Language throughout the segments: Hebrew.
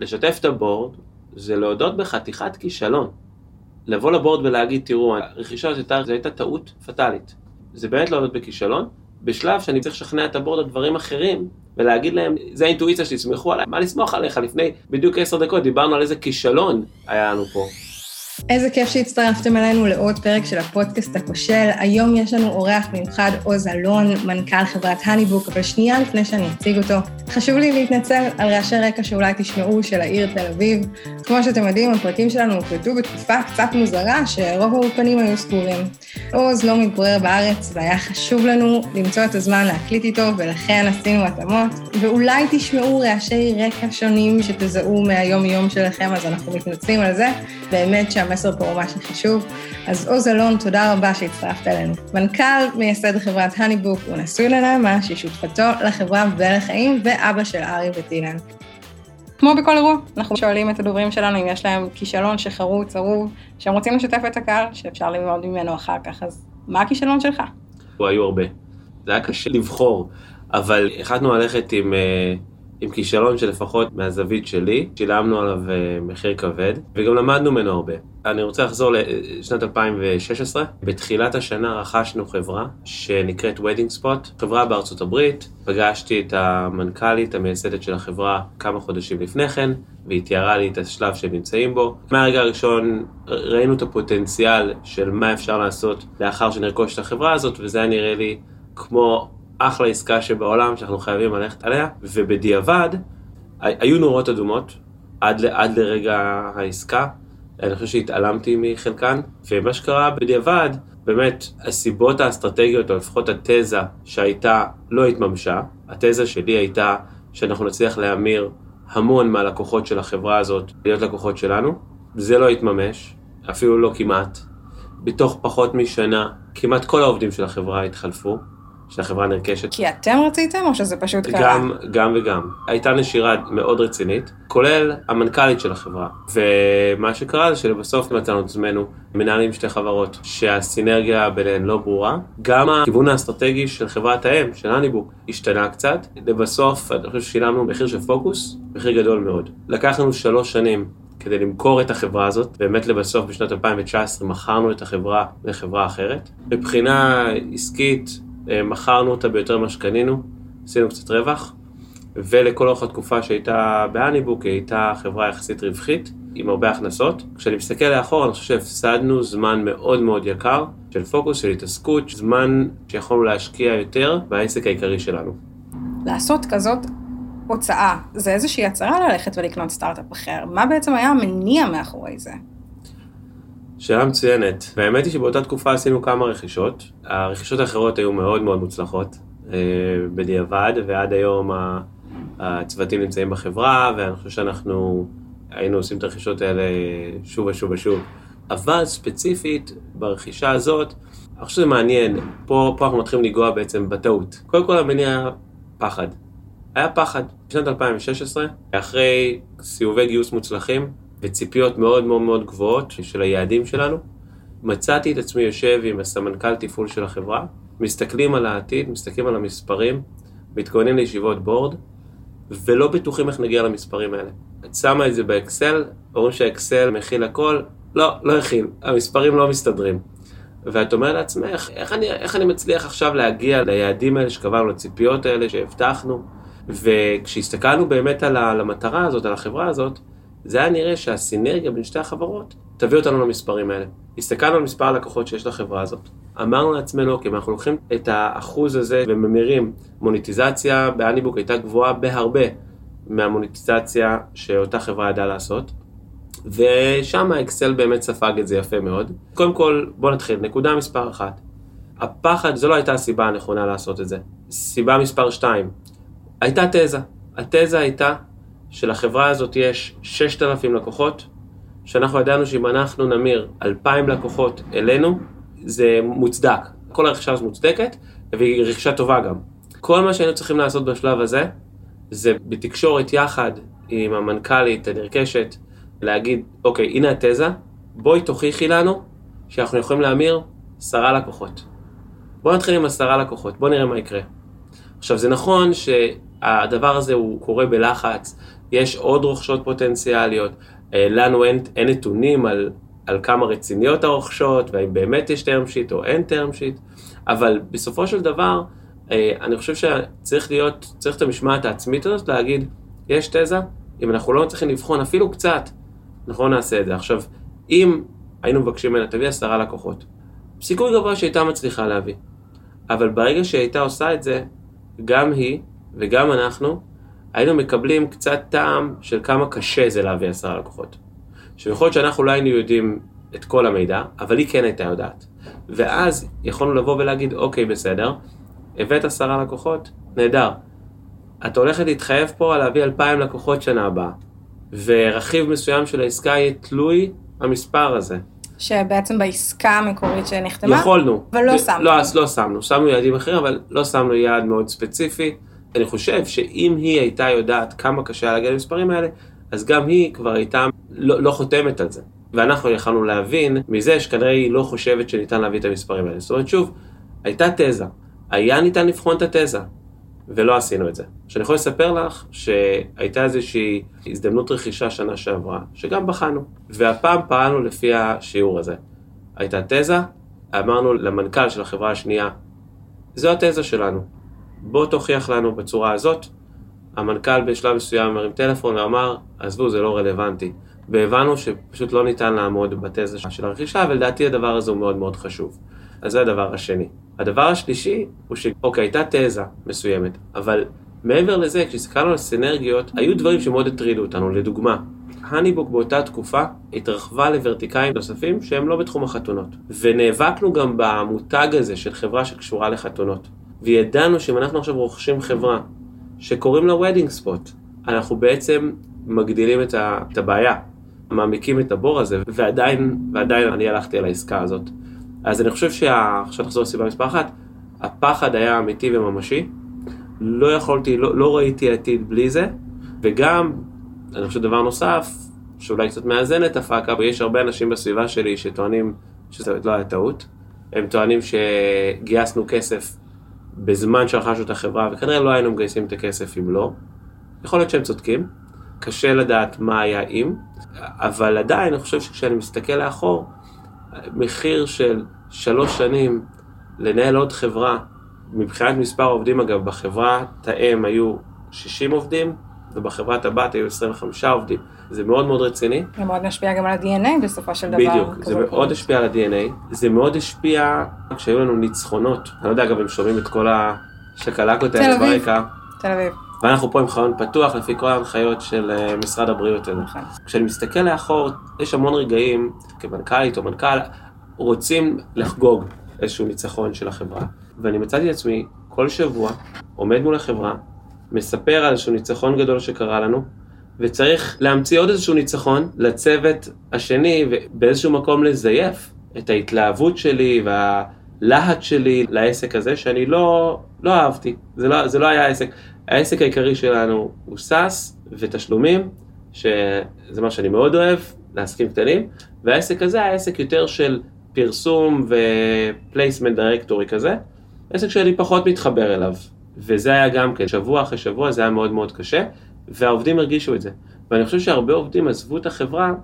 לשתף את הבורד זה להודות בחתיכת כישלון. לבוא לבורד ולהגיד, תראו, הרכישה הזאת הייתה, טעות פטאלית. זה באמת להודות בכישלון, בשלב שאני צריך לשכנע את הבורד על דברים אחרים, ולהגיד להם, זה האינטואיציה שלי, סמכו עליי, מה לסמוך עליך? לפני בדיוק עשר דקות דיברנו על איזה כישלון היה לנו פה. איזה כיף שהצטרפתם אלינו לעוד פרק של הפודקאסט הכושל. היום יש לנו אורח מיוחד, עוז אלון, מנכ"ל חברת הניבוק, אבל שנייה לפני שאני אציג אותו, חשוב לי להתנצל על רעשי רקע שאולי תשמעו של העיר תל אביב. כמו שאתם יודעים, הפרקים שלנו הוקלטו בתקופה קצת מוזרה, שרוב האולפנים היו סגורים. עוז לא מתגורר בארץ, והיה חשוב לנו למצוא את הזמן להקליט איתו, ולכן עשינו התאמות. ואולי תשמעו רעשי רקע שונים שתזהו מהיום-יום שלכם, אז אנחנו מתנצלים על זה. באמת שהמסר פה ממש חשוב. אז עוז אלון, תודה רבה שהצטרפת אלינו. מנכ"ל מייסד חברת הניבוק, הוא נשוי לנעמה, שהיא שותפתו לחברה ולחיים, ואבא של ארי וטילן. כמו בכל אירוע, אנחנו שואלים את הדוברים שלנו אם יש להם כישלון שחרוץ, אהוב, שהם רוצים לשתף את הקהל, שאפשר ללמוד ממנו אחר כך, אז מה הכישלון שלך? היו הרבה. זה היה קשה לבחור, אבל החלטנו ללכת עם... Uh... עם כישלון שלפחות מהזווית שלי, שילמנו עליו אה, מחיר כבד, וגם למדנו ממנו הרבה. אני רוצה לחזור לשנת 2016. בתחילת השנה רכשנו חברה שנקראת Wedding Spot, חברה בארצות הברית. פגשתי את המנכ"לית המייסדת של החברה כמה חודשים לפני כן, והיא תיארה לי את השלב שהם נמצאים בו. מהרגע הראשון ראינו את הפוטנציאל של מה אפשר לעשות לאחר שנרכוש את החברה הזאת, וזה היה נראה לי כמו אחלה עסקה שבעולם שאנחנו חייבים ללכת עליה, ובדיעבד היו נורות אדומות עד, עד לרגע העסקה. אני חושב שהתעלמתי מחלקן, ומה שקרה בדיעבד, באמת הסיבות האסטרטגיות, או לפחות התזה שהייתה, לא התממשה. התזה שלי הייתה שאנחנו נצליח להמיר המון מהלקוחות של החברה הזאת להיות לקוחות שלנו. זה לא התממש, אפילו לא כמעט. בתוך פחות משנה, כמעט כל העובדים של החברה התחלפו. שהחברה נרכשת. כי אתם רציתם או שזה פשוט קרה? גם, גם וגם. הייתה נשירה מאוד רצינית, כולל המנכ"לית של החברה. ומה שקרה זה שלבסוף מצאנו את עצמנו מנהלים שתי חברות שהסינרגיה ביניהן לא ברורה. גם הכיוון האסטרטגי של חברת האם, של הניבוק, השתנה קצת. לבסוף, אני חושב ששילמנו מחיר של פוקוס, מחיר גדול מאוד. לקח לנו שלוש שנים כדי למכור את החברה הזאת. באמת לבסוף בשנת 2019 מכרנו את החברה לחברה אחרת. מבחינה עסקית, מכרנו אותה ביותר ממה שקנינו, עשינו קצת רווח, ולכל אורך התקופה שהייתה בהניבוק היא הייתה חברה יחסית רווחית, עם הרבה הכנסות. כשאני מסתכל לאחור אני חושב שהפסדנו זמן מאוד מאוד יקר של פוקוס, של התעסקות, זמן שיכולנו להשקיע יותר בעסק העיקרי שלנו. לעשות כזאת הוצאה, זה איזושהי הצהרה ללכת ולקנות סטארט-אפ אחר. מה בעצם היה המניע מאחורי זה? שאלה מצוינת. והאמת היא שבאותה תקופה עשינו כמה רכישות. הרכישות האחרות היו מאוד מאוד מוצלחות אה, בדיעבד, ועד היום הצוותים נמצאים בחברה, ואני חושב שאנחנו היינו עושים את הרכישות האלה שוב ושוב ושוב. אבל ספציפית, ברכישה הזאת, אני חושב שזה מעניין. פה, פה אנחנו מתחילים לנגוע בעצם בטעות. קודם כל המניע פחד. היה פחד. בשנת 2016, אחרי סיבובי גיוס מוצלחים, וציפיות מאוד מאוד מאוד גבוהות של היעדים שלנו. מצאתי את עצמי יושב עם הסמנכ"ל תפעול של החברה, מסתכלים על העתיד, מסתכלים על המספרים, מתכוננים לישיבות בורד, ולא בטוחים איך נגיע למספרים האלה. את שמה את זה באקסל, אומרים שהאקסל מכיל הכל, לא, לא הכיל, המספרים לא מסתדרים. ואת אומרת לעצמך, איך אני, איך אני מצליח עכשיו להגיע ליעדים האלה שקבענו, לציפיות האלה שהבטחנו, וכשהסתכלנו באמת על המטרה הזאת, על החברה הזאת, זה היה נראה שהסינרגיה בין שתי החברות תביא אותנו למספרים האלה. הסתכלנו על מספר הלקוחות שיש לחברה הזאת. אמרנו לעצמנו, אוקיי, אנחנו לוקחים את האחוז הזה וממירים, מוניטיזציה באניבוק הייתה גבוהה בהרבה מהמוניטיזציה שאותה חברה ידעה לעשות, ושם האקסל באמת ספג את זה יפה מאוד. קודם כל, בואו נתחיל, נקודה מספר אחת. הפחד, זו לא הייתה הסיבה הנכונה לעשות את זה. סיבה מספר שתיים, הייתה תזה. התזה הייתה שלחברה הזאת יש 6,000 לקוחות, שאנחנו ידענו שאם אנחנו נמיר 2,000 לקוחות אלינו, זה מוצדק. כל הרכישה הזאת מוצדקת, והיא רכישה טובה גם. כל מה שהיינו צריכים לעשות בשלב הזה, זה בתקשורת יחד עם המנכ"לית הנרכשת, להגיד, אוקיי, הנה התזה, בואי תוכיחי לנו שאנחנו יכולים להמיר עשרה לקוחות. בואו נתחיל עם עשרה לקוחות, בואו נראה מה יקרה. עכשיו, זה נכון שהדבר הזה הוא קורה בלחץ, יש עוד רוכשות פוטנציאליות, אה, לנו אין, אין נתונים על, על כמה רציניות הרוכשות, והאם באמת יש term sheet או אין term sheet, אבל בסופו של דבר, אה, אני חושב שצריך להיות, צריך את המשמעת העצמית הזאת להגיד, יש תזה, אם אנחנו לא צריכים לבחון אפילו קצת, אנחנו לא נעשה את זה. עכשיו, אם היינו מבקשים ממנה, תביא עשרה לקוחות, סיכוי גבוה שהייתה מצליחה להביא. אבל ברגע שהיא הייתה עושה את זה, גם היא וגם אנחנו, היינו מקבלים קצת טעם של כמה קשה זה להביא עשרה לקוחות. שיכול להיות שאנחנו לא היינו יודעים את כל המידע, אבל היא כן הייתה יודעת. ואז יכולנו לבוא ולהגיד, אוקיי, בסדר, הבאת עשרה לקוחות, נהדר. את הולכת להתחייב פה על להביא אלפיים לקוחות שנה הבאה, ורכיב מסוים של העסקה יהיה תלוי המספר הזה. שבעצם בעסקה המקורית שנחתמה, יכולנו. אבל לא שמנו. לא, אז לא שמנו. שמנו יעדים אחרים, אבל לא שמנו יעד מאוד ספציפי. אני חושב שאם היא הייתה יודעת כמה קשה להגיע למספרים האלה, אז גם היא כבר הייתה לא, לא חותמת על זה. ואנחנו יכולנו להבין מזה שכנראה היא לא חושבת שניתן להביא את המספרים האלה. זאת אומרת, שוב, הייתה תזה. היה ניתן לבחון את התזה, ולא עשינו את זה. שאני יכול לספר לך שהייתה איזושהי הזדמנות רכישה שנה שעברה, שגם בחנו, והפעם פעלנו לפי השיעור הזה. הייתה תזה, אמרנו למנכ"ל של החברה השנייה, זו התזה שלנו, בוא תוכיח לנו בצורה הזאת. המנכ"ל בשלב מסוים מרים טלפון ואמר, עזבו, זה לא רלוונטי. והבנו שפשוט לא ניתן לעמוד בתזה של הרכישה, ולדעתי הדבר הזה הוא מאוד מאוד חשוב. אז זה הדבר השני. הדבר השלישי הוא שאוקיי, הייתה תזה מסוימת, אבל מעבר לזה, כשהסתכלנו על סנרגיות, היו דברים שמאוד הטרידו אותנו. לדוגמה, הניבוק באותה תקופה התרחבה לוורטיקאים נוספים שהם לא בתחום החתונות. ונאבקנו גם במותג הזה של חברה שקשורה לחתונות. וידענו שאם אנחנו עכשיו רוכשים חברה שקוראים לה wedding spot, אנחנו בעצם מגדילים את, ה, את הבעיה, מעמיקים את הבור הזה, ועדיין, ועדיין אני הלכתי על העסקה הזאת. אז אני חושב שעכשיו נחזור לסיבה מספר אחת, הפחד היה אמיתי וממשי, לא יכולתי, לא, לא ראיתי עתיד בלי זה, וגם, אני חושב דבר נוסף, שאולי קצת מאזן את הפאקה, ויש הרבה אנשים בסביבה שלי שטוענים שזה לא היה טעות, הם טוענים שגייסנו כסף בזמן שרכשנו את החברה, וכנראה לא היינו מגייסים את הכסף אם לא. יכול להיות שהם צודקים, קשה לדעת מה היה אם, אבל עדיין אני חושב שכשאני מסתכל לאחור, מחיר של שלוש שנים לנהל עוד חברה, מבחינת מספר עובדים אגב, בחברת האם היו 60 עובדים, ובחברת הבת היו 25 עובדים. זה מאוד מאוד רציני. זה מאוד משפיע גם על ה-DNA בסופו של דבר. בדיוק, זה מאוד השפיע על ה-DNA. זה מאוד השפיע כשהיו לנו ניצחונות. אני לא יודע, אגב, אם שומעים את כל השקלקות האלה ברקע. תל אביב. ואנחנו פה עם חלון פתוח לפי כל ההנחיות של אה, משרד הבריאות. נכון. כשאני מסתכל לאחור, יש המון רגעים, כמנכ"לית או מנכ"ל, רוצים לחגוג איזשהו ניצחון של החברה. ואני מצאתי את עצמי כל שבוע עומד מול החברה, מספר על איזשהו ניצחון גדול שקרה לנו, וצריך להמציא עוד איזשהו ניצחון לצוות השני, ובאיזשהו מקום לזייף את ההתלהבות שלי והלהט שלי לעסק הזה, שאני לא, לא אהבתי. זה לא, זה לא היה העסק. העסק העיקרי שלנו הוא SaaS ותשלומים, שזה מה שאני מאוד אוהב, לעסקים קטנים, והעסק הזה היה עסק יותר של פרסום ו placement directory כזה, עסק שאני פחות מתחבר אליו. וזה היה גם כן, שבוע אחרי שבוע זה היה מאוד מאוד קשה, והעובדים הרגישו את זה. ואני חושב שהרבה עובדים עזבו את החברה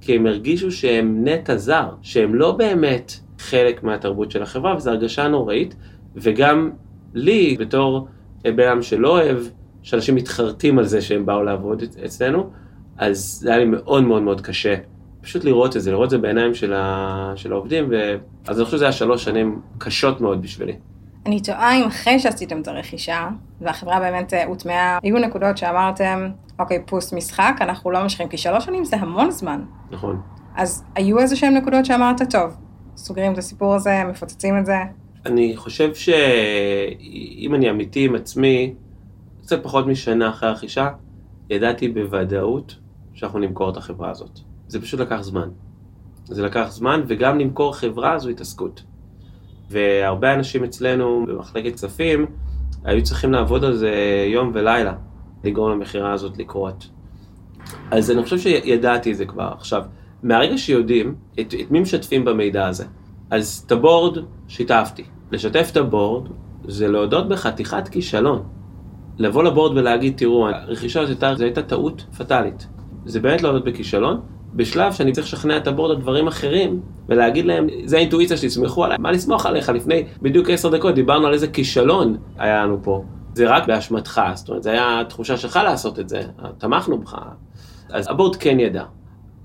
כי הם הרגישו שהם נטע זר, שהם לא באמת חלק מהתרבות של החברה, וזו הרגשה נוראית, וגם לי, בתור בן אדם שלא אוהב, שאנשים מתחרטים על זה שהם באו לעבוד אצלנו, אז זה היה לי מאוד מאוד מאוד קשה. פשוט לראות את זה, לראות את זה בעיניים של, ה... של העובדים, ו... אז אני חושב שזה היה שלוש שנים קשות מאוד בשבילי. אני תוהה אם אחרי שעשיתם את הרכישה, והחברה באמת אה, הוטמעה, היו נקודות שאמרתם, אוקיי, פוסט משחק, אנחנו לא ממשיכים, כי שלוש שנים זה המון זמן. נכון. אז היו איזה שהן נקודות שאמרת, טוב, סוגרים את הסיפור הזה, מפוצצים את זה? אני חושב שאם אני אמיתי עם עצמי, קצת פחות משנה אחרי הרכישה, ידעתי בוודאות שאנחנו נמכור את החברה הזאת. זה פשוט לקח זמן. זה לקח זמן, וגם למכור חברה זו התעסקות. והרבה אנשים אצלנו במחלקת כספים היו צריכים לעבוד על זה יום ולילה, לגרום למכירה הזאת לקרות. אז אני חושב שידעתי את זה כבר. עכשיו, מהרגע שיודעים את, את מי משתפים במידע הזה, אז את הבורד שיתפתי. לשתף את הבורד זה להודות בחתיכת כישלון. לבוא לבורד ולהגיד, תראו, הרכישה הזאת הייתה, טעות פטאלית. זה באמת להודות בכישלון. בשלב שאני צריך לשכנע את הבורד על דברים אחרים, ולהגיד להם, זה האינטואיציה שלי, תסמכו עליי, מה לסמוך עליך? לפני בדיוק עשר דקות דיברנו על איזה כישלון היה לנו פה. זה רק באשמתך, זאת אומרת, זו הייתה תחושה שלך לעשות את זה, תמכנו בך. אז הבורד כן ידע.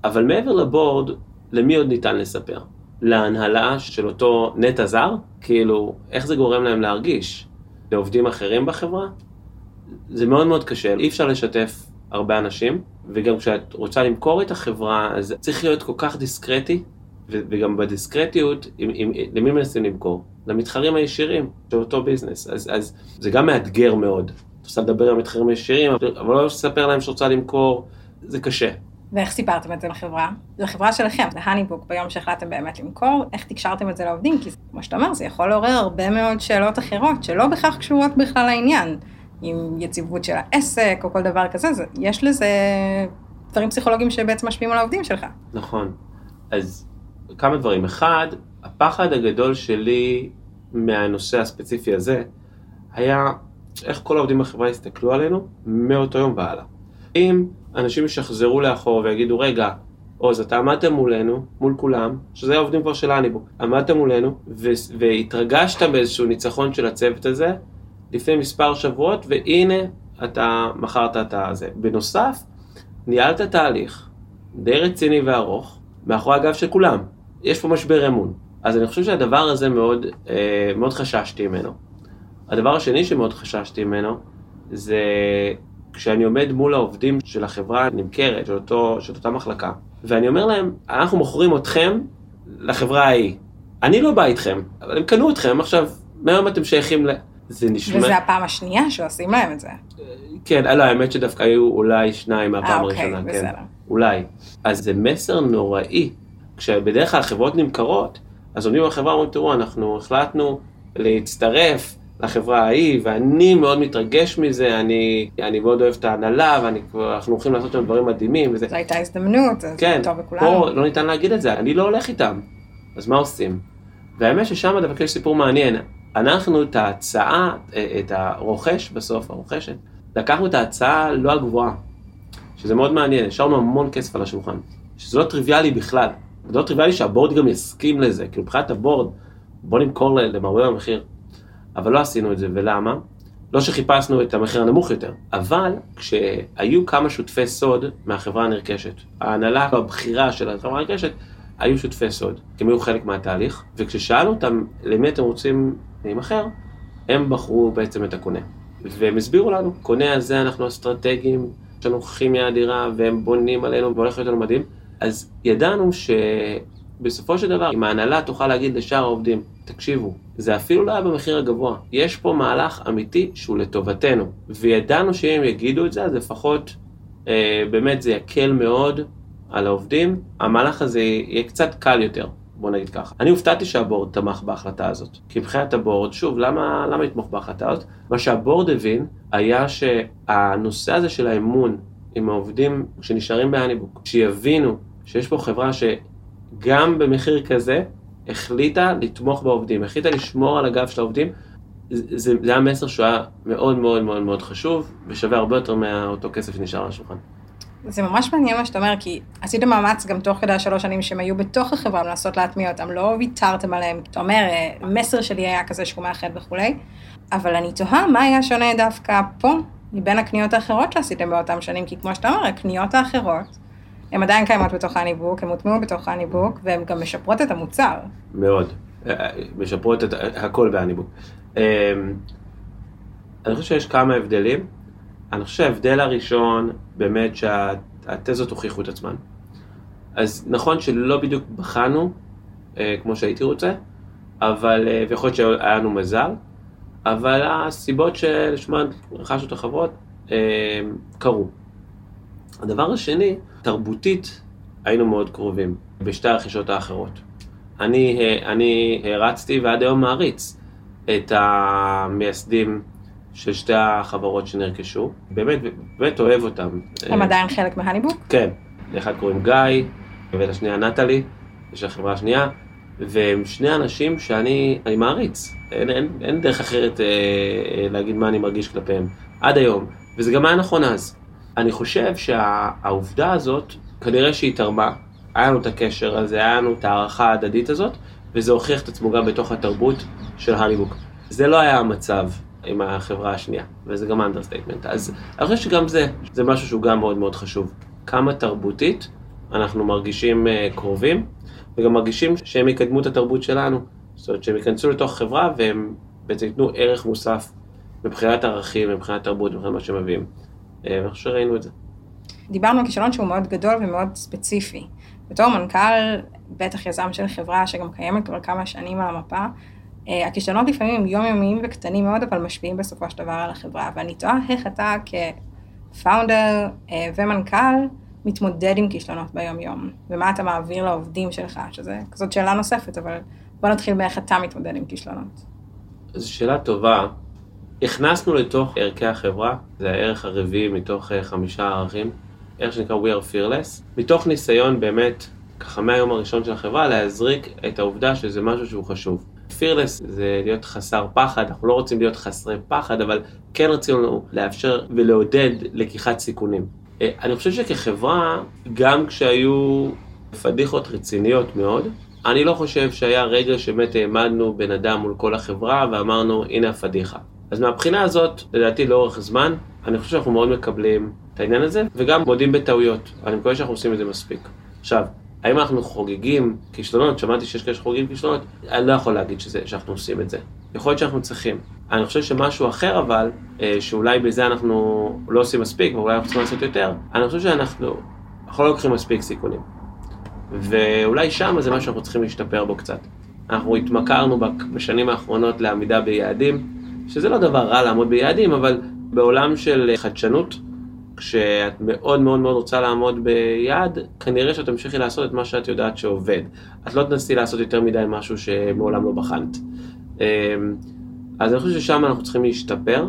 אבל מעבר לבורד, למי עוד ניתן לספר? להנהלה של אותו נטע זר? כאילו, איך זה גורם להם להרגיש? לעובדים אחרים בחברה? זה מאוד מאוד קשה, אי אפשר לשתף הרבה אנשים, וגם כשאת רוצה למכור את החברה, אז צריך להיות כל כך דיסקרטי, וגם בדיסקרטיות, עם, עם, למי מנסים למכור? למתחרים הישירים של אותו ביזנס. אז, אז זה גם מאתגר מאוד. את רוצה לדבר עם המתחרים הישירים, אבל לא לספר להם שרוצה למכור, זה קשה. ואיך סיפרתם את זה לחברה? לחברה שלכם, להניבוק, ביום שהחלטתם באמת למכור, איך תקשרתם את זה לעובדים? כי כמו שאתה אומר, זה יכול לעורר הרבה מאוד שאלות אחרות, שלא בהכרח קשורות בכלל לעניין. עם יציבות של העסק או כל דבר כזה, זה, יש לזה דברים פסיכולוגיים שבעצם משפיעים על העובדים שלך. נכון. אז כמה דברים. אחד, הפחד הגדול שלי מהנושא הספציפי הזה, היה איך כל העובדים בחברה יסתכלו עלינו מאותו יום והלאה. אם אנשים ישחזרו לאחור ויגידו, רגע, עוז, אתה עמדת מולנו, מול כולם, שזה העובדים כבר של האניבוק, עמדת מולנו והתרגשת באיזשהו ניצחון של הצוות הזה, לפני מספר שבועות, והנה אתה מכרת את הזה. בנוסף, ניהלת תהליך די רציני וארוך, מאחורי הגב של כולם. יש פה משבר אמון. אז אני חושב שהדבר הזה מאוד, אה, מאוד חששתי ממנו. הדבר השני שמאוד חששתי ממנו, זה כשאני עומד מול העובדים של החברה הנמכרת, של, אותו, של אותה מחלקה, ואני אומר להם, אנחנו מוכרים אתכם לחברה ההיא. אני לא בא איתכם, אבל הם קנו אתכם, עכשיו, מהיום אתם שייכים ל... זה נשמע... וזה הפעם השנייה שעושים להם את זה. כן, לא, האמת שדווקא היו אולי שניים מהפעם אה, אוקיי, הראשונה. כן. בסדר. אולי. אז זה מסר נוראי. כשבדרך כלל חברות נמכרות, אז עומדים בחברה ואומרים, תראו, אנחנו החלטנו להצטרף לחברה ההיא, ואני מאוד מתרגש מזה, אני, אני מאוד אוהב את ההנהלה, ואנחנו הולכים לעשות שם דברים מדהימים. וזה... זו הייתה הזדמנות, אז כן, טוב לכולנו. פה לא ניתן להגיד את זה, אני לא הולך איתם. אז מה עושים? והאמת ששם דווקא יש סיפור מעניין. אנחנו את ההצעה, את הרוכש בסוף, הרוכשת, לקחנו את ההצעה לא הגבוהה, שזה מאוד מעניין, השארנו המון כסף על השולחן, שזה לא טריוויאלי בכלל, זה לא טריוויאלי שהבורד גם יסכים לזה, כאילו מבחינת הבורד, בוא נמכור למרבה המחיר, אבל לא עשינו את זה, ולמה? לא שחיפשנו את המחיר הנמוך יותר, אבל כשהיו כמה שותפי סוד מהחברה הנרכשת, ההנהלה הבכירה של החברה הנרכשת, היו שותפי סוד, כי הם היו חלק מהתהליך, וכששאלנו אותם למי אתם רוצים להימכר, הם בחרו בעצם את הקונה. והם הסבירו לנו, קונה הזה אנחנו אסטרטגיים, יש לנו כימיה אדירה והם בונים עלינו והולך להיות לנו מדהים. אז ידענו שבסופו של דבר, אם ההנהלה תוכל להגיד לשאר העובדים, תקשיבו, זה אפילו לא היה במחיר הגבוה, יש פה מהלך אמיתי שהוא לטובתנו. וידענו שאם הם יגידו את זה, אז לפחות אה, באמת זה יקל מאוד על העובדים, המהלך הזה יהיה קצת קל יותר. בוא נגיד ככה. אני הופתעתי שהבורד תמך בהחלטה הזאת. כי מבחינת הבורד, שוב, למה, למה לתמוך בהחלטה הזאת? מה שהבורד הבין היה שהנושא הזה של האמון עם העובדים שנשארים בהניבוק, שיבינו שיש פה חברה שגם במחיר כזה החליטה לתמוך בעובדים, החליטה לשמור על הגב של העובדים, זה, זה היה מסר שהוא היה מאוד מאוד מאוד מאוד חשוב, ושווה הרבה יותר מאותו כסף שנשאר על השולחן. זה ממש מעניין מה שאתה אומר, כי עשיתם מאמץ גם תוך כדי השלוש שנים שהם היו בתוך החברה לנסות להטמיע אותם, לא ויתרתם עליהם. אתה אומר, המסר שלי היה כזה שהוא מאחד וכולי, אבל אני תוהה מה היה שונה דווקא פה, מבין הקניות האחרות שעשיתם באותם שנים, כי כמו שאתה אומר, הקניות האחרות, הן עדיין קיימות בתוך הניבוק, הן הוטמעו בתוך הניבוק, והן גם משפרות את המוצר. מאוד. משפרות את הכל בהניבוק. אמ, אני חושב שיש כמה הבדלים. אני חושב שההבדל הראשון, באמת שהתזות הוכיחו את עצמן. אז נכון שלא בדיוק בחנו, אה, כמו שהייתי רוצה, אבל, אה, ויכול להיות שהיה לנו מזל, אבל הסיבות שלשמן רכשנו את החברות אה, קרו. הדבר השני, תרבותית היינו מאוד קרובים בשתי הרכישות האחרות. אני, אה, אני הרצתי ועד היום מעריץ את המייסדים של שתי החברות שנרכשו, באמת, באמת אוהב אותם. הם אה, עדיין חלק מהניבוק? כן, לאחד קוראים גיא, ולשנייה נטלי, יש החברה השנייה, והם שני אנשים שאני מעריץ, אין, אין, אין דרך אחרת אה, אה, להגיד מה אני מרגיש כלפיהם. עד היום, וזה גם היה נכון אז. אני חושב שהעובדה הזאת, כנראה שהיא תרמה, היה לנו את הקשר הזה, היה לנו את ההערכה ההדדית הזאת, וזה הוכיח את עצמו גם בתוך התרבות של HoneyBook. זה לא היה המצב עם החברה השנייה, וזה גם understatement. אז אני חושב שגם זה, זה משהו שהוא גם מאוד מאוד חשוב. כמה תרבותית אנחנו מרגישים uh, קרובים, וגם מרגישים שהם יקדמו את התרבות שלנו. זאת אומרת שהם ייכנסו לתוך חברה והם בעצם ייתנו ערך מוסף מבחינת ערכים, מבחינת תרבות, מבחינת מה שהם מביאים. אה, ואני חושב שראינו את זה. דיברנו על כישלון שהוא מאוד גדול ומאוד ספציפי. בתור מנכ"ל, בטח יזם של חברה שגם קיימת כבר כמה שנים על המפה, אה, הכישלונות לפעמים הם יומיומיים וקטנים מאוד, אבל משפיעים בסופו של דבר על החברה. ואני תוהה איך אתה כפאונדר אה, ומנכ"ל מתמודד עם כישלונות ביום-יום, ומה אתה מעביר לעובדים שלך, שזה כזאת שאלה נוספת, אבל בוא נתחיל באיך אתה מתמודד עם כישלונות. זו שאלה טובה. הכנסנו לתוך ערכי החברה, זה הערך הרביעי מתוך אה, חמישה ערכים, ערך שנקרא We are fearless, מתוך ניסיון באמת, ככה מהיום הראשון של החברה, להזריק את העובדה שזה משהו שהוא חשוב. Fearless זה להיות חסר פחד, אנחנו לא רוצים להיות חסרי פחד, אבל כן רצינו לאפשר ולעודד לקיחת סיכונים. אה, אני חושב שכחברה, גם כשהיו פדיחות רציניות מאוד, אני לא חושב שהיה רגע שבאמת העמדנו בן אדם מול כל החברה ואמרנו, הנה הפדיחה. אז מהבחינה הזאת, לדעתי לאורך זמן, אני חושב שאנחנו מאוד מקבלים את העניין הזה, וגם מודים בטעויות. אני מקווה שאנחנו עושים את זה מספיק. עכשיו, האם אנחנו חוגגים כישלונות? שמעתי שיש כאלה שחוגגים כישלונות, אני לא יכול להגיד שזה, שאנחנו עושים את זה. יכול להיות שאנחנו צריכים. אני חושב שמשהו אחר אבל, אה, שאולי בזה אנחנו לא עושים מספיק, ואולי אנחנו צריכים לעשות יותר, אני חושב שאנחנו, אנחנו לא לוקחים מספיק סיכונים. ואולי שם זה משהו שאנחנו צריכים להשתפר בו קצת. אנחנו התמכרנו בשנים האחרונות לעמידה ביעדים, שזה לא דבר רע לעמוד ביעדים, אבל בעולם של חדשנות, כשאת מאוד מאוד מאוד רוצה לעמוד ביעד, כנראה שאת תמשיכי לעשות את מה שאת יודעת שעובד. את לא תנסי לעשות יותר מדי משהו שמעולם לא בחנת. אמ, אז אני חושב ששם אנחנו צריכים להשתפר.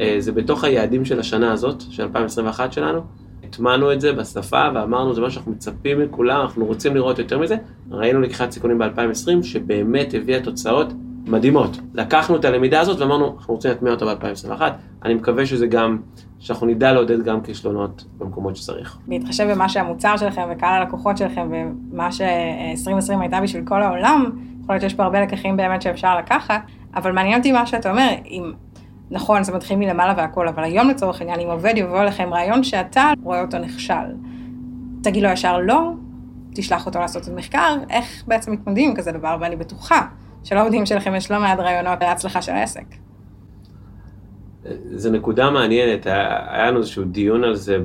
אה, זה בתוך היעדים של השנה הזאת, של 2021 שלנו. הטמענו את זה בשפה ואמרנו, זה מה שאנחנו מצפים מכולם, אנחנו רוצים לראות יותר מזה. ראינו לקיחת סיכונים ב-2020, שבאמת הביאה תוצאות מדהימות. לקחנו את הלמידה הזאת ואמרנו, אנחנו רוצים להטמיע אותה ב-2021. אני מקווה שזה גם, שאנחנו נדע לעודד גם כישלונות במקומות שצריך. בהתחשב במה שהמוצר שלכם וקהל הלקוחות שלכם ומה ש-2020 הייתה בשביל כל העולם, יכול להיות שיש פה הרבה לקחים באמת שאפשר לקחת, אבל מעניין אותי מה שאתה אומר, אם נכון, זה מתחיל מלמעלה והכל, אבל היום לצורך העניין, אם עובד יבוא אליכם רעיון שאתה רואה אותו נכשל, תגיד לו ישר לא, תשלח אותו לעשות את המחקר, איך בעצם מתמודדים עם כזה דבר, ואני בטוחה שלעובדים שלכם יש לא מעט רעיונות להצלחה של העסק. זו נקודה מעניינת, היה לנו איזשהו דיון על זה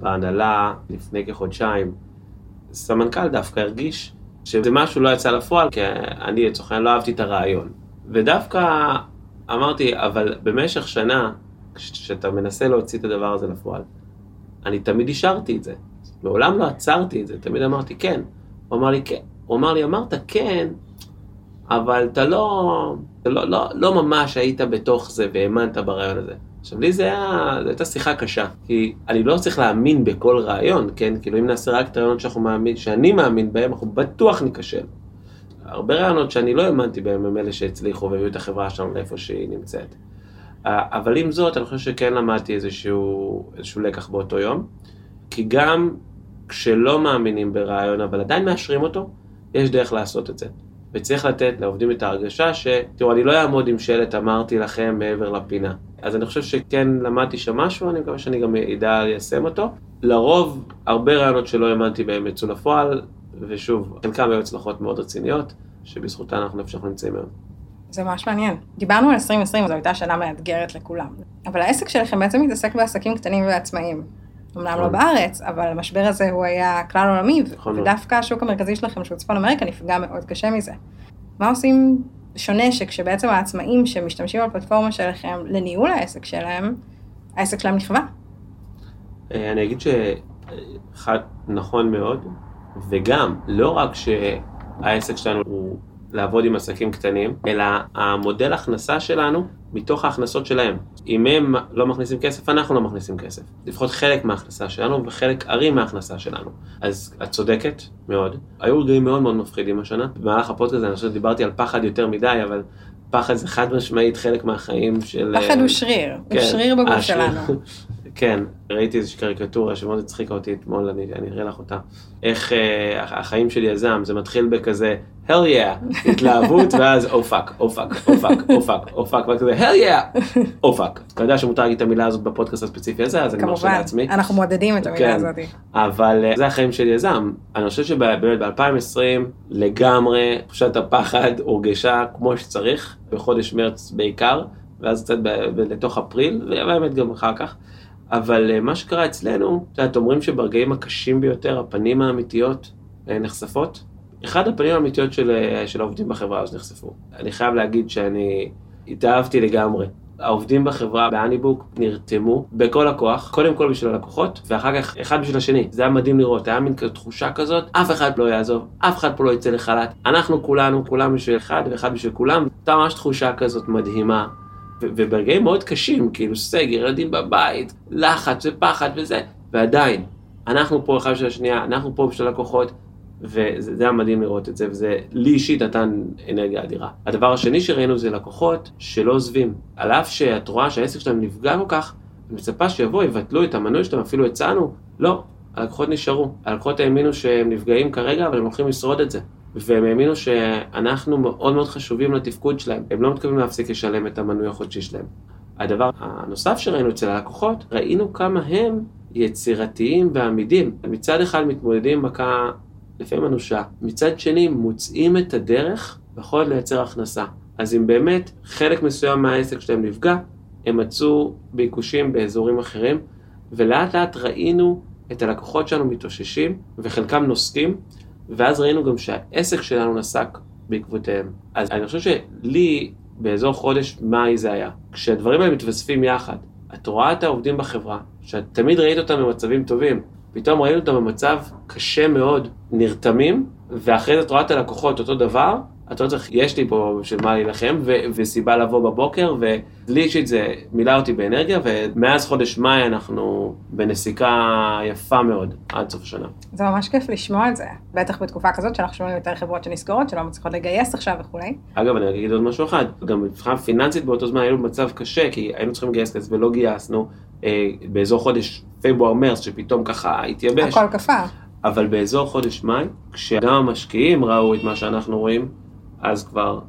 בהנהלה לפני כחודשיים. סמנכ"ל דווקא הרגיש שזה משהו לא יצא לפועל, כי אני לצורך העניין לא אהבתי את הרעיון. ודווקא אמרתי, אבל במשך שנה, כשאתה מנסה להוציא את הדבר הזה לפועל, אני תמיד אישרתי את זה. מעולם לא עצרתי את זה, תמיד אמרתי כן. הוא אמר לי כן. הוא אמר לי, אמרת כן, אבל אתה לא, אתה לא, לא, לא ממש היית בתוך זה והאמנת ברעיון הזה. עכשיו, לי זה היה, זו הייתה שיחה קשה, כי אני לא צריך להאמין בכל רעיון, כן? כאילו, אם נעשה רק את הרעיונות שאנחנו מאמין, שאני מאמין בהם, אנחנו בטוח ניכשל. הרבה רעיונות שאני לא האמנתי בהם הם אלה שהצליחו והביאו את החברה שלנו לאיפה שהיא נמצאת. אבל עם זאת, אני חושב שכן למדתי איזשהו, איזשהו לקח באותו יום, כי גם כשלא מאמינים ברעיון, אבל עדיין מאשרים אותו, יש דרך לעשות את זה. וצריך לתת לעובדים את ההרגשה ש... תראו, אני לא אעמוד עם שלט אמרתי לכם מעבר לפינה. אז אני חושב שכן למדתי שם משהו, אני מקווה שאני גם אדע ליישם אותו. לרוב, הרבה רעיונות שלא האמנתי בהם יצאו לפועל, ושוב, חלקם היו הצלחות מאוד רציניות, שבזכותן אנחנו איפה שאנחנו נמצאים היום. זה ממש מעניין. דיברנו על 2020, זו הייתה שנה מאתגרת לכולם. אבל העסק שלכם בעצם מתעסק בעסקים קטנים ועצמאיים. אמנם לא נכון. בארץ, אבל המשבר הזה הוא היה כלל עולמי, ודווקא השוק המרכזי שלכם, שהוא צפון אמריקה, נפגע מאוד קשה מזה. מה עושים שונה שכשבעצם העצמאים שמשתמשים בפלטפורמה שלכם לניהול העסק שלהם, העסק שלהם נכווה? אה, אני אגיד שאחד, נכון מאוד, וגם, לא רק שהעסק שלנו הוא לעבוד עם עסקים קטנים, אלא המודל הכנסה שלנו מתוך ההכנסות שלהם. אם הם לא מכניסים כסף, אנחנו לא מכניסים כסף. לפחות חלק מההכנסה שלנו וחלק ארי מההכנסה שלנו. אז את צודקת מאוד. היו רגעים מאוד מאוד מפחידים השנה. במהלך הפודקאסט אני חושב שדיברתי על פחד יותר מדי, אבל פחד זה חד משמעית חלק מהחיים של... פחד הוא שריר, הוא כן, שריר בגוף השריר. שלנו. כן, ראיתי איזושהי קריקטורה שמאוד הצחיקה אותי אתמול, אני, אני אראה לך אותה. איך אה, החיים של יזם, זה מתחיל בכזה, hell yeah, התלהבות, ואז oh fuck, oh fuck, oh fuck, oh fuck, oh fuck, ואז כזה, hell yeah, oh fuck. אתה יודע שמותר להגיד את המילה הזאת בפודקאסט הספציפי הזה, אז אני מרשה כמובן, לעצמי. אנחנו מעודדים את המילה כן. הזאת. אבל אה, זה החיים של יזם. אני חושב שבאמת ב-2020 לגמרי תחושת הפחד הורגשה כמו שצריך, בחודש מרץ בעיקר, ואז קצת ב- ב- לתוך אפריל, ובאמת גם אחר כך. אבל אה, מה שקרה אצלנו, את יודעת, אומרים שברגעים הקשים ביותר, הפנים האמיתיות אה, נחשפות. אחד הפנים האמיתיות של, אה, של העובדים בחברה אז נחשפו. אני חייב להגיד שאני התאהבתי לגמרי. העובדים בחברה באניבוק נרתמו בכל הכוח, קודם כל בשביל הלקוחות, ואחר כך אחד בשביל השני. זה היה מדהים לראות, היה מין תחושה כזאת, אף אחד לא יעזוב, אף אחד פה לא יצא לחל"ת. אנחנו כולנו, כולם בשביל אחד ואחד בשביל כולם. הייתה ממש תחושה כזאת מדהימה. ו- וברגעים מאוד קשים, כאילו סגר, ילדים בבית, לחץ ופחד וזה, ועדיין, אנחנו פה אחד בשביל השנייה, אנחנו פה בשביל הלקוחות, וזה זה היה מדהים לראות את זה, וזה לי אישית נתן אנרגיה אדירה. הדבר השני שראינו זה לקוחות שלא עוזבים. על אף שאת רואה שהעסק שלהם נפגע כל כך, את מצפה שיבואו, יבטלו את המנוי שלהם, אפילו הצענו, לא, הלקוחות נשארו. הלקוחות האמינו שהם נפגעים כרגע, אבל הם הולכים לשרוד את זה. והם האמינו שאנחנו מאוד מאוד חשובים לתפקוד שלהם. הם לא מתכוונים להפסיק לשלם את המנוי החודשי שלהם. הדבר הנוסף שראינו אצל הלקוחות, ראינו כמה הם יצירתיים ועמידים. מצד אחד מתמודדים מכה לפעמים אנושה, מצד שני מוצאים את הדרך ויכולת לייצר הכנסה. אז אם באמת חלק מסוים מהעסק שלהם נפגע, הם מצאו ביקושים באזורים אחרים, ולאט לאט ראינו את הלקוחות שלנו מתאוששים, וחלקם נוסקים, ואז ראינו גם שהעסק שלנו נסק בעקבותיהם. אז אני חושב שלי, באזור חודש מאי זה היה, כשהדברים האלה מתווספים יחד, את רואה את העובדים בחברה, שאת תמיד ראית אותם במצבים טובים, פתאום ראינו אותם במצב קשה מאוד, נרתמים, ואחרי זה את רואה את הלקוחות אותו דבר, את לא צריך, יש לי פה בשביל מה להילחם, ו- וסיבה לבוא בבוקר, ולי אישית זה מילא אותי באנרגיה, ומאז חודש מאי אנחנו בנסיקה יפה מאוד, עד סוף השנה. זה ממש כיף לשמוע את זה, בטח בתקופה כזאת שאנחנו שומעים יותר חברות שנסגרות, שלא מצליחות לגייס עכשיו וכולי. אגב, אני אגיד עוד משהו אחד, גם מבחינה פיננסית באותו זמן היינו במצב קשה, כי היינו צריכים לגייס כסף ולא גייסנו, אה, באזור חודש פברואר-מרס, שפתאום ככה התייבש. הכל קפא. אבל באזור חודש מאי, כשגם המשקיעים ראו את מה שאנחנו רואים, אז כבר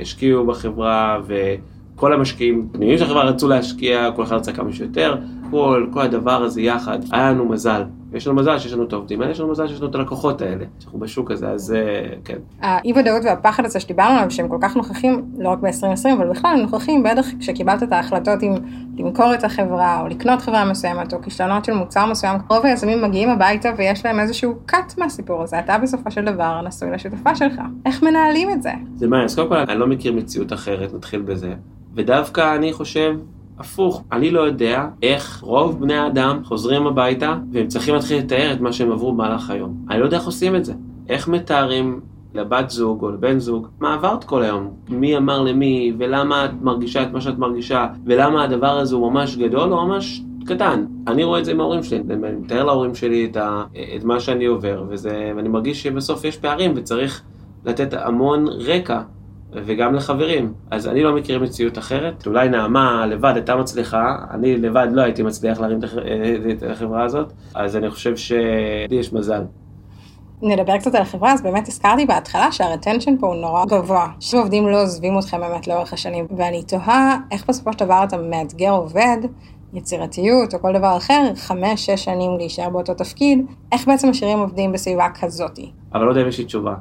השקיעו בחברה, וכל המשקיעים פנימיים של החברה רצו להשקיע, כל אחד רצה כמה שיותר, כל, כל הדבר הזה יחד, היה לנו מזל. יש לנו מזל שיש לנו את העובדים האלה, יש לנו מזל שיש לנו את הלקוחות האלה, שאנחנו בשוק הזה, אז אה, כן. האי ודאות והפחד הזה שדיברנו עליו, שהם כל כך נוכחים, לא רק ב-2020, אבל בכלל הם נוכחים בטח כשקיבלת את ההחלטות אם למכור את החברה, או לקנות חברה מסוימת, או כישלונות של מוצר מסוים, רוב היזמים מגיעים הביתה ויש להם איזשהו cut מהסיפור הזה, אתה בסופו של דבר נשוי לשותפה שלך. איך מנהלים את זה? זה מעניין, אז קודם כל אני לא מכיר מציאות אחרת, נתחיל בזה. ודווקא אני חושב הפוך, אני לא יודע איך רוב בני האדם חוזרים הביתה והם צריכים להתחיל לתאר את מה שהם עברו במהלך היום. אני לא יודע איך עושים את זה. איך מתארים לבת זוג או לבן זוג מה עברת כל היום? מי אמר למי ולמה את מרגישה את מה שאת מרגישה ולמה הדבר הזה הוא ממש גדול או ממש קטן. אני רואה את זה עם ההורים שלי, אני מתאר להורים שלי את, ה, את מה שאני עובר וזה, ואני מרגיש שבסוף יש פערים וצריך לתת המון רקע וגם לחברים. אז אני לא מכיר מציאות אחרת. אולי נעמה לבד הייתה מצליחה, אני לבד לא הייתי מצליח להרים את את החברה הזאת, אז אני חושב שלי יש מזל. נדבר קצת על החברה, אז באמת הזכרתי בהתחלה שהרטנשן פה הוא נורא גבוה. שעובדים לא עוזבים אתכם באמת לאורך השנים, ואני תוהה איך בסופו של דבר אתה מאתגר עובד, יצירתיות או כל דבר אחר, חמש, שש שנים להישאר באותו תפקיד, איך בעצם משאירים עובדים בסביבה כזאתי? אבל לא יודע אם יש לי תשובה.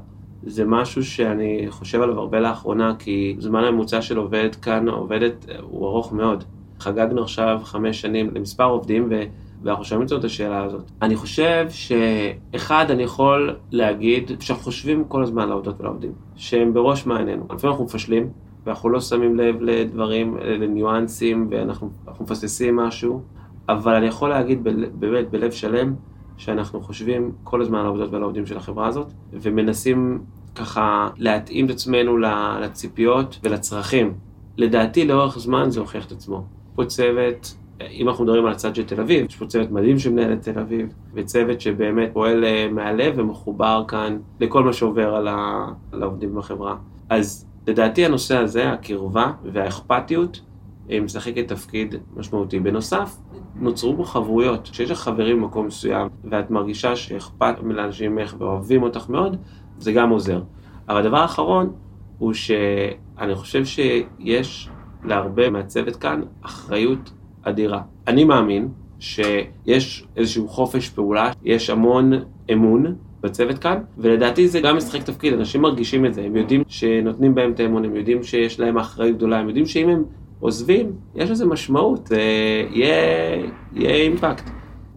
זה משהו שאני חושב עליו הרבה לאחרונה, כי זמן הממוצע של עובד כאן, עובדת, הוא ארוך מאוד. חגגנו עכשיו חמש שנים למספר עובדים, ו... ואנחנו שומעים את השאלה הזאת. אני חושב שאחד, אני יכול להגיד שאנחנו חושבים כל הזמן על העובדות ולעובדים, שהם בראש מעיינינו. לפעמים אנחנו מפשלים, ואנחנו לא שמים לב לדברים, לניואנסים, ואנחנו אנחנו מפספסים משהו, אבל אני יכול להגיד באמת בלב שלם, שאנחנו חושבים כל הזמן על העובדות ועל העובדים של החברה הזאת, ומנסים ככה להתאים את עצמנו לציפיות ולצרכים. לדעתי לאורך זמן זה הוכיח את עצמו. פה צוות, אם אנחנו מדברים על הצד של תל אביב, יש פה צוות מדהים שמנהל את תל אביב, וצוות שבאמת פועל אה, מהלב ומחובר כאן לכל מה שעובר על, ה... על העובדים בחברה. אז לדעתי הנושא הזה, הקרבה והאכפתיות, משחקת תפקיד משמעותי. בנוסף, נוצרו בו חברויות. כשיש לך חברים במקום מסוים, ואת מרגישה שאכפת לאנשים ממך ואוהבים אותך מאוד, זה גם עוזר. אבל הדבר האחרון, הוא שאני חושב שיש להרבה מהצוות כאן אחריות אדירה. אני מאמין שיש איזשהו חופש פעולה, יש המון אמון בצוות כאן, ולדעתי זה גם משחק תפקיד, אנשים מרגישים את זה, הם יודעים שנותנים בהם את האמון, הם יודעים שיש להם אחריות גדולה, הם יודעים שאם הם עוזבים, יש לזה משמעות, זה יהיה, יהיה אימפקט.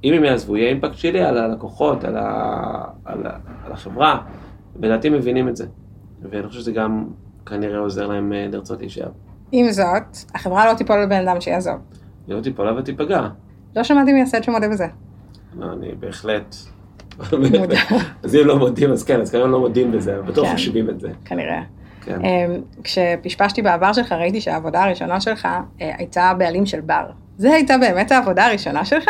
אם הם יעזבו, יהיה אימפקט שלי על הלקוחות, על, ה, על, ה, על החברה, ולדעתי מבינים את זה. ואני חושב שזה גם כנראה עוזר להם אה, לרצות להישאר. עם זאת, החברה לא תיפול לבן אדם שיעזוב. היא לא תיפול אבל תיפגע. לא שמעתי מייסד שמודה בזה. לא, אני בהחלט... אז אם לא מודים, אז כן, אז כנראה לא מודים בזה, אבל בטוח כן, חושבים את זה. כנראה. כן. אמ, כשפשפשתי בעבר שלך, ראיתי שהעבודה הראשונה שלך אה, הייתה בעלים של בר. זה הייתה באמת העבודה הראשונה שלך?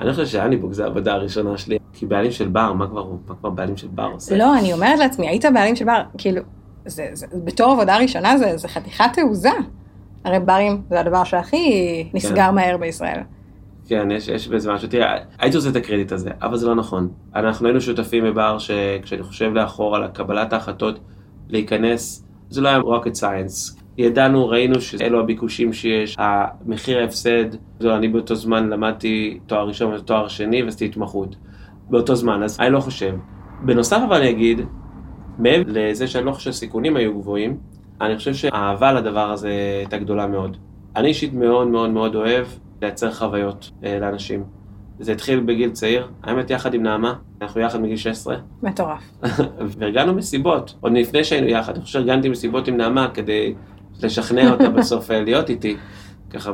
אני חושב שאניבוק זה העבודה הראשונה שלי, כי בעלים של בר, מה כבר, מה כבר בעלים של בר עושה? לא, אני אומרת לעצמי, היית בעלים של בר, כאילו, זה, זה, בתור עבודה ראשונה זה, זה חתיכת תעוזה. הרי ברים זה הדבר שהכי נסגר כן. מהר בישראל. כן, יש, יש בזה משהו. תראה, הייתי רוצה את הקרדיט הזה, אבל זה לא נכון. אנחנו היינו שותפים בבר שכשאני חושב לאחור על קבלת ההחלטות להיכנס, זה לא היה rocket science. ידענו, ראינו שאלו הביקושים שיש, המחיר ההפסד, זו, אני באותו זמן למדתי תואר ראשון ותואר שני ועשיתי התמחות. באותו זמן, אז אני לא חושב. בנוסף אבל אני אגיד, מעבר לזה שאני לא חושב שהסיכונים היו גבוהים, אני חושב שהאהבה לדבר הזה הייתה גדולה מאוד. אני אישית מאוד מאוד מאוד אוהב לייצר חוויות אה, לאנשים. זה התחיל בגיל צעיר, האמת יחד עם נעמה, אנחנו יחד מגיל 16. מטורף. וארגנו מסיבות, עוד לפני שהיינו יחד, אני חושב שארגנתי מסיבות עם נעמה כדי לשכנע אותה בסוף אה, להיות איתי. ככה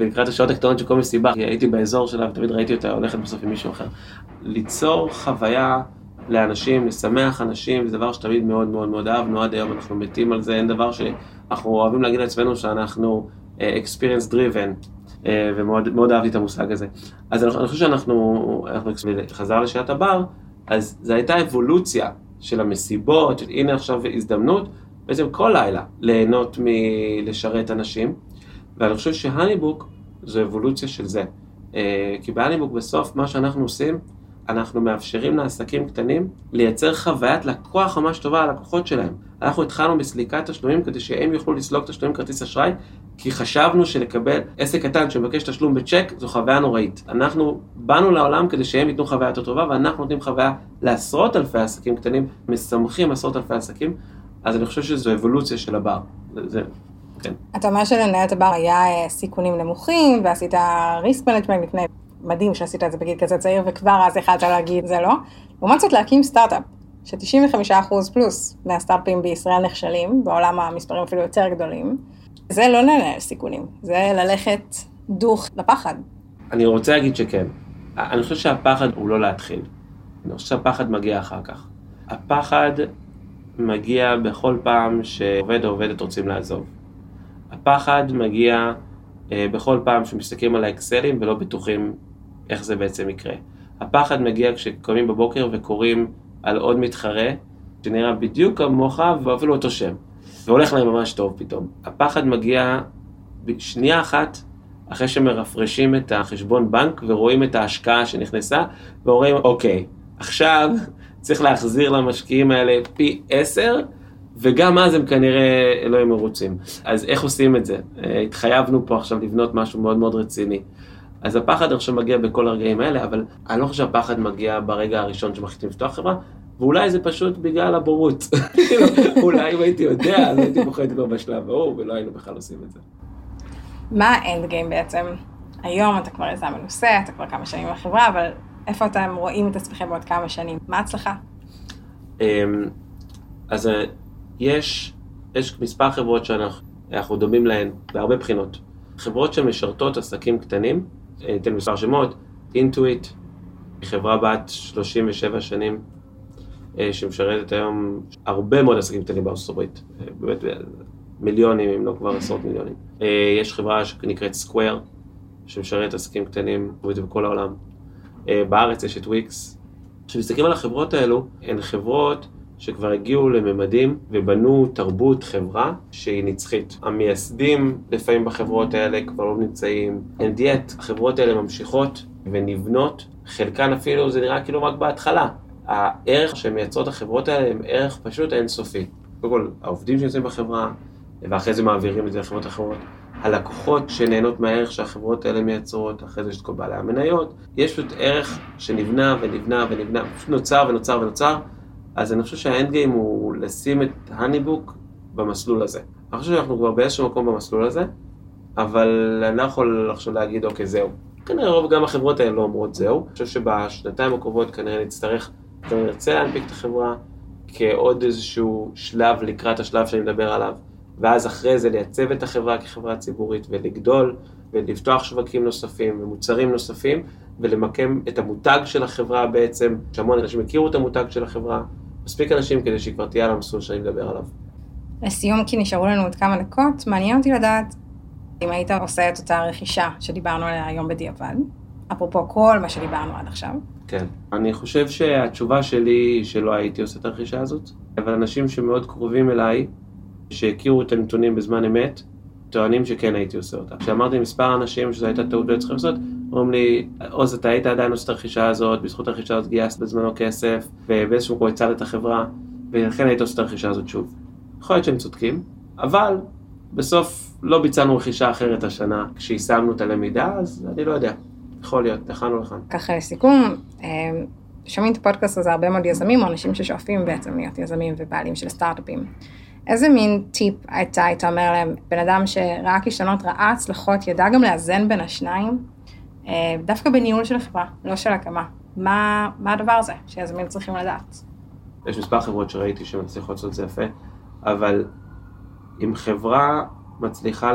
לקראת השעות הקטנות של כל מסיבה, הייתי באזור שלה ותמיד ראיתי אותה הולכת בסוף עם מישהו אחר. ליצור חוויה לאנשים, לשמח אנשים, זה דבר שתמיד מאוד מאוד מאוד אהבנו, עד היום אנחנו מתים על זה, אין דבר שאנחנו אוהבים להגיד לעצמנו שאנחנו uh, experience driven, ומאוד אהבתי את המושג הזה. אז אני, אני חושב שאנחנו, אנחנו חזר לשאלת הבר, אז זו הייתה אבולוציה של המסיבות, של הנה עכשיו הזדמנות, בעצם כל לילה ליהנות מלשרת אנשים, ואני חושב שהניבוק זו אבולוציה של זה. Uh, כי בהניבוק בסוף מה שאנחנו עושים, אנחנו מאפשרים לעסקים קטנים לייצר חוויית לקוח ממש טובה על הלקוחות שלהם. אנחנו התחלנו בסליקת תשלומים כדי שהם יוכלו לסלוק תשלומים כרטיס אשראי, כי חשבנו שלקבל עסק קטן שמבקש תשלום בצ'ק זו חוויה נוראית. אנחנו באנו לעולם כדי שהם ייתנו חוויה יותר טובה, ואנחנו נותנים חוויה לעשרות אלפי עסקים קטנים, משמחים עשרות אלפי עסקים, אז אני חושב שזו אבולוציה של הבר. זה, כן. אתה אומר שלנהל את הבר היה אה, סיכונים נמוכים, ועשית risk management לפני מדהים שעשית את זה בגיל כזה צעיר, וכבר אז יכלת להגיד זה לא. לעומת זאת להקים סטארט-אפ, ש-95% פלוס מהסטארט-אפים בישראל נכשלים, בעולם המספרים אפילו יותר גדולים, זה לא לנהל סיכונים, זה ללכת דוך לפחד. אני רוצה להגיד שכן. אני חושב שהפחד הוא לא להתחיל. אני חושב שהפחד מגיע אחר כך. הפחד מגיע בכל פעם שעובד או עובדת רוצים לעזוב. הפחד מגיע אה, בכל פעם שמסתכלים על האקסלים ולא בטוחים איך זה בעצם יקרה. הפחד מגיע כשקמים בבוקר וקוראים על עוד מתחרה שנראה בדיוק כמוך ואפילו אותו שם, והולך להם ממש טוב פתאום. הפחד מגיע בשנייה אחת אחרי שמרפרשים את החשבון בנק ורואים את ההשקעה שנכנסה ואומרים אוקיי, עכשיו צריך להחזיר למשקיעים האלה פי עשר וגם אז הם כנראה לא יהיו מרוצים. אז איך עושים את זה? אה, התחייבנו פה עכשיו לבנות משהו מאוד מאוד רציני. אז הפחד עכשיו מגיע בכל הרגעים האלה, אבל אני לא חושב שהפחד מגיע ברגע הראשון שמחליטים לפתוח חברה, ואולי זה פשוט בגלל הבורות. אולי אם הייתי יודע, אז הייתי פוחד כבר בשלב ההוא, ולא היינו בכלל עושים את זה. מה האנד גיים בעצם? היום אתה כבר יזם מנוסה, אתה כבר כמה שנים בחברה, אבל איפה אתם רואים את עצמכם בעוד כמה שנים? מה ההצלחה? אמ, אז אה, יש, יש מספר חברות שאנחנו דומים להן בהרבה בחינות. חברות שמשרתות עסקים קטנים, אתן מספר שמות, אינטואיט, חברה בת 37 שנים, אה, שמשרתת היום הרבה מאוד עסקים קטנים בארצות הברית, אה, באמת מיליונים, אם לא כבר עשרות מיליונים. יש חברה שנקראת סקוויר, שמשרת עסקים קטנים בכל העולם. בארץ יש את וויקס. כשמסתכלים על החברות האלו, הן חברות שכבר הגיעו לממדים ובנו תרבות חברה שהיא נצחית. המייסדים לפעמים בחברות האלה כבר לא נמצאים, אין דיאט, החברות האלה ממשיכות ונבנות, חלקן אפילו זה נראה כאילו רק בהתחלה. הערך שמייצרות החברות האלה הם ערך פשוט אינסופי. קודם כל, העובדים שנמצאים בחברה, ואחרי זה מעבירים את זה לחברות אחרות. הלקוחות שנהנות מהערך שהחברות האלה מייצרות, אחרי זה יש את כל בעלי המניות, יש פשוט ערך שנבנה ונבנה ונבנה, פשוט נוצר ונוצר ונוצר, אז אני חושב שהאנד גיים הוא לשים את הניבוק במסלול הזה. אני חושב שאנחנו כבר באיזשהו מקום במסלול הזה, אבל אני לא יכול עכשיו להגיד, אוקיי, זהו. כנראה רוב גם החברות האלה לא אומרות זהו. אני חושב שבשנתיים הקרובות כנראה נצטרך, כנראה נרצה להנפיק את החברה כעוד איזשהו שלב לקראת השלב שאני מדבר עליו. ואז אחרי זה לייצב את החברה כחברה ציבורית ולגדול ולפתוח שווקים נוספים ומוצרים נוספים ולמקם את המותג של החברה בעצם, שהמון אנשים יכירו את המותג של החברה, מספיק אנשים כדי שהיא כבר תהיה על המסלול שאני מדבר עליו. לסיום, כי נשארו לנו עוד כמה דקות, מעניין אותי לדעת אם היית עושה את אותה רכישה שדיברנו עליה היום בדיעבד, אפרופו כל מה שדיברנו עד עכשיו. כן. אני חושב שהתשובה שלי היא שלא הייתי עושה את הרכישה הזאת, אבל אנשים שמאוד קרובים אליי, שהכירו את הנתונים בזמן אמת, טוענים שכן הייתי עושה אותה. כשאמרתי למספר אנשים שזו הייתה טעות ולא צריכים לעשות, אומרים לי, עוז, אתה היית עדיין עושה את הרכישה הזאת, בזכות הרכישה הזאת גייסת בזמנו כסף, ובאיזשהו מקום הצלת את החברה, ולכן היית עושה את הרכישה הזאת שוב. יכול להיות שהם צודקים, אבל בסוף לא ביצענו רכישה אחרת השנה, כשיישמנו את הלמידה, אז אני לא יודע. יכול להיות, לכאן או לכאן. ככה לסיכום, אה, שומעים את הפודקאסט הזה הרבה מאוד יזמים, או אנשים ששואפים בעצם להיות יזמים ובעלים של סטארט-אפים. איזה מין טיפ אתה היית אומר להם, בן אדם שראה כישלונות, ראה הצלחות, ידע גם לאזן בין השניים, אה, דווקא בניהול של החברה, לא של הקמה. מה, מה הדבר הזה שיזמים צריכים לדעת? יש מספר חברות שראיתי שמצליחות לעשות את זה יפה, אבל אם חברה מצליחה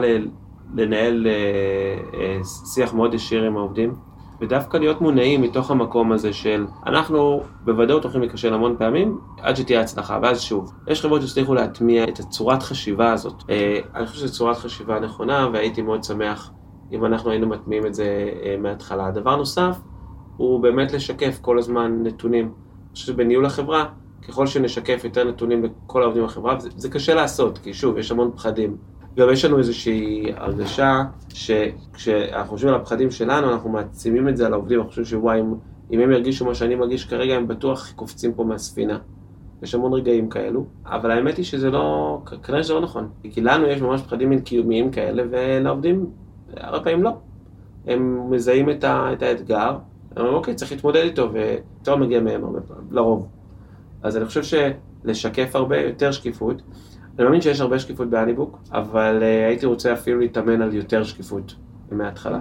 לנהל אה, אה, שיח מאוד ישיר עם העובדים, ודווקא להיות מונעים מתוך המקום הזה של אנחנו בוודאות הולכים להיכשל המון פעמים עד שתהיה הצלחה, ואז שוב. יש חברות שהצליחו להטמיע את הצורת חשיבה הזאת. אה, אני חושב שזו צורת חשיבה נכונה, והייתי מאוד שמח אם אנחנו היינו מטמיעים את זה אה, מההתחלה. דבר נוסף, הוא באמת לשקף כל הזמן נתונים. אני חושב שבניהול החברה, ככל שנשקף יותר נתונים לכל העובדים בחברה, זה, זה קשה לעשות, כי שוב, יש המון פחדים. גם יש לנו איזושהי הרגשה שכשאנחנו חושבים על הפחדים שלנו, אנחנו מעצימים את זה על העובדים, אנחנו חושבים שוואי, אם, אם הם ירגישו מה שאני מרגיש כרגע, הם בטוח קופצים פה מהספינה. יש המון רגעים כאלו, אבל האמת היא שזה לא, כנראה שזה לא נכון. כי לנו יש ממש פחדים קיומיים כאלה, ולעובדים הרבה פעמים לא. הם מזהים את, ה, את האתגר, הם אומרים, אוקיי, צריך להתמודד איתו, ויותר מגיע מהם הרבה פעמים, לרוב. אז אני חושב שלשקף הרבה יותר שקיפות, אני מאמין שיש הרבה שקיפות באניבוק, אבל uh, הייתי רוצה אפילו להתאמן על יותר שקיפות מההתחלה.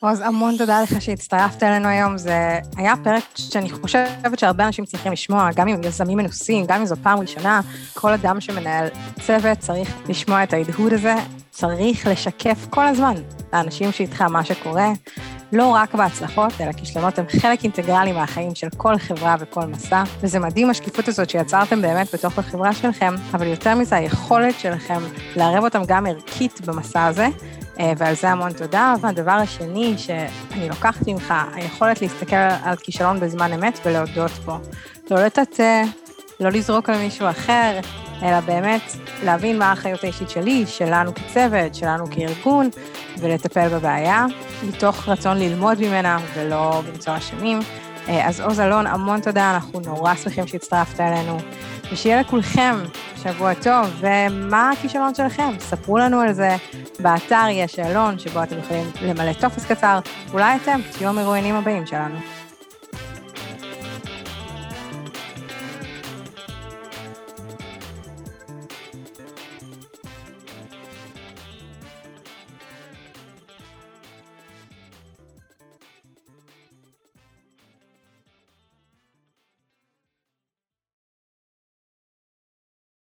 עוז, המון תודה לך שהצטרפת אלינו היום. זה היה פרק שאני חושבת שהרבה אנשים צריכים לשמוע, גם אם יזמים מנוסים, גם אם זו פעם ראשונה, כל אדם שמנהל צוות צריך לשמוע את ההדהוד הזה, צריך לשקף כל הזמן לאנשים שאיתך מה שקורה. לא רק בהצלחות, אלא כישלונות הם חלק אינטגרלי מהחיים של כל חברה וכל מסע, וזה מדהים השקיפות הזאת שיצרתם באמת בתוך החברה שלכם, אבל יותר מזה, היכולת שלכם לערב אותם גם ערכית במסע הזה, אה, ועל זה המון תודה. והדבר השני שאני לוקחת ממך, היכולת להסתכל על כישלון בזמן אמת ולהודות בו. לא לטאטא, לא לזרוק על מישהו אחר, אלא באמת להבין מה האחריות האישית שלי, שלנו כצוות, שלנו כארגון, ולטפל בבעיה, מתוך רצון ללמוד ממנה ולא למצוא אשמים. אה, אז עוז אלון, המון תודה, אנחנו נורא שמחים שהצטרפת אלינו, ושיהיה לכולכם שבוע טוב, ומה הכישלון שלכם? ספרו לנו על זה, באתר יש שאלון שבו אתם יכולים למלא טופס קצר, אולי אתם תהיו המרואיינים הבאים שלנו.